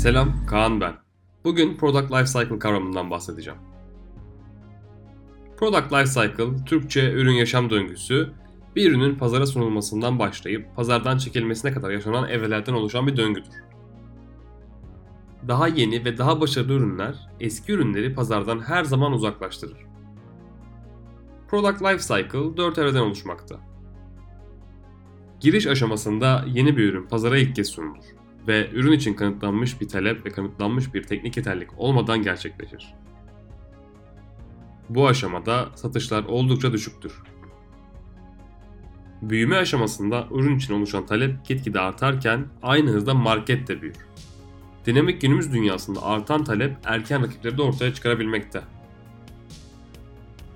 Selam, Kaan ben. Bugün Product Lifecycle kavramından bahsedeceğim. Product Lifecycle, Türkçe ürün yaşam döngüsü, bir ürünün pazara sunulmasından başlayıp pazardan çekilmesine kadar yaşanan evrelerden oluşan bir döngüdür. Daha yeni ve daha başarılı ürünler eski ürünleri pazardan her zaman uzaklaştırır. Product Lifecycle 4 evreden oluşmakta. Giriş aşamasında yeni bir ürün pazara ilk kez sunulur ve ürün için kanıtlanmış bir talep ve kanıtlanmış bir teknik yeterlilik olmadan gerçekleşir. Bu aşamada satışlar oldukça düşüktür. Büyüme aşamasında ürün için oluşan talep gitgide artarken aynı hızda market de büyür. Dinamik günümüz dünyasında artan talep erken rakipleri de ortaya çıkarabilmekte.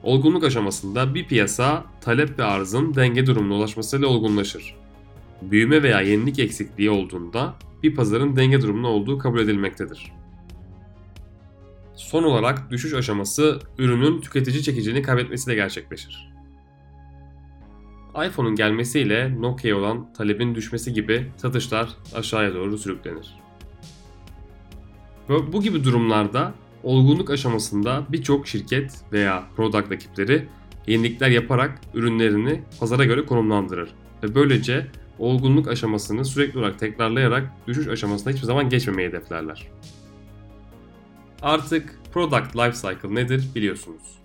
Olgunluk aşamasında bir piyasa talep ve arzın denge durumuna ulaşmasıyla olgunlaşır. Büyüme veya yenilik eksikliği olduğunda bir pazarın denge durumunda olduğu kabul edilmektedir. Son olarak düşüş aşaması ürünün tüketici çekiciliğini kaybetmesiyle gerçekleşir. iPhone'un gelmesiyle Nokia'ya olan talebin düşmesi gibi satışlar aşağıya doğru sürüklenir. Ve bu gibi durumlarda olgunluk aşamasında birçok şirket veya product ekipleri yenilikler yaparak ürünlerini pazara göre konumlandırır ve böylece olgunluk aşamasını sürekli olarak tekrarlayarak düşüş aşamasına hiçbir zaman geçmemeyi hedeflerler. Artık Product Lifecycle nedir biliyorsunuz.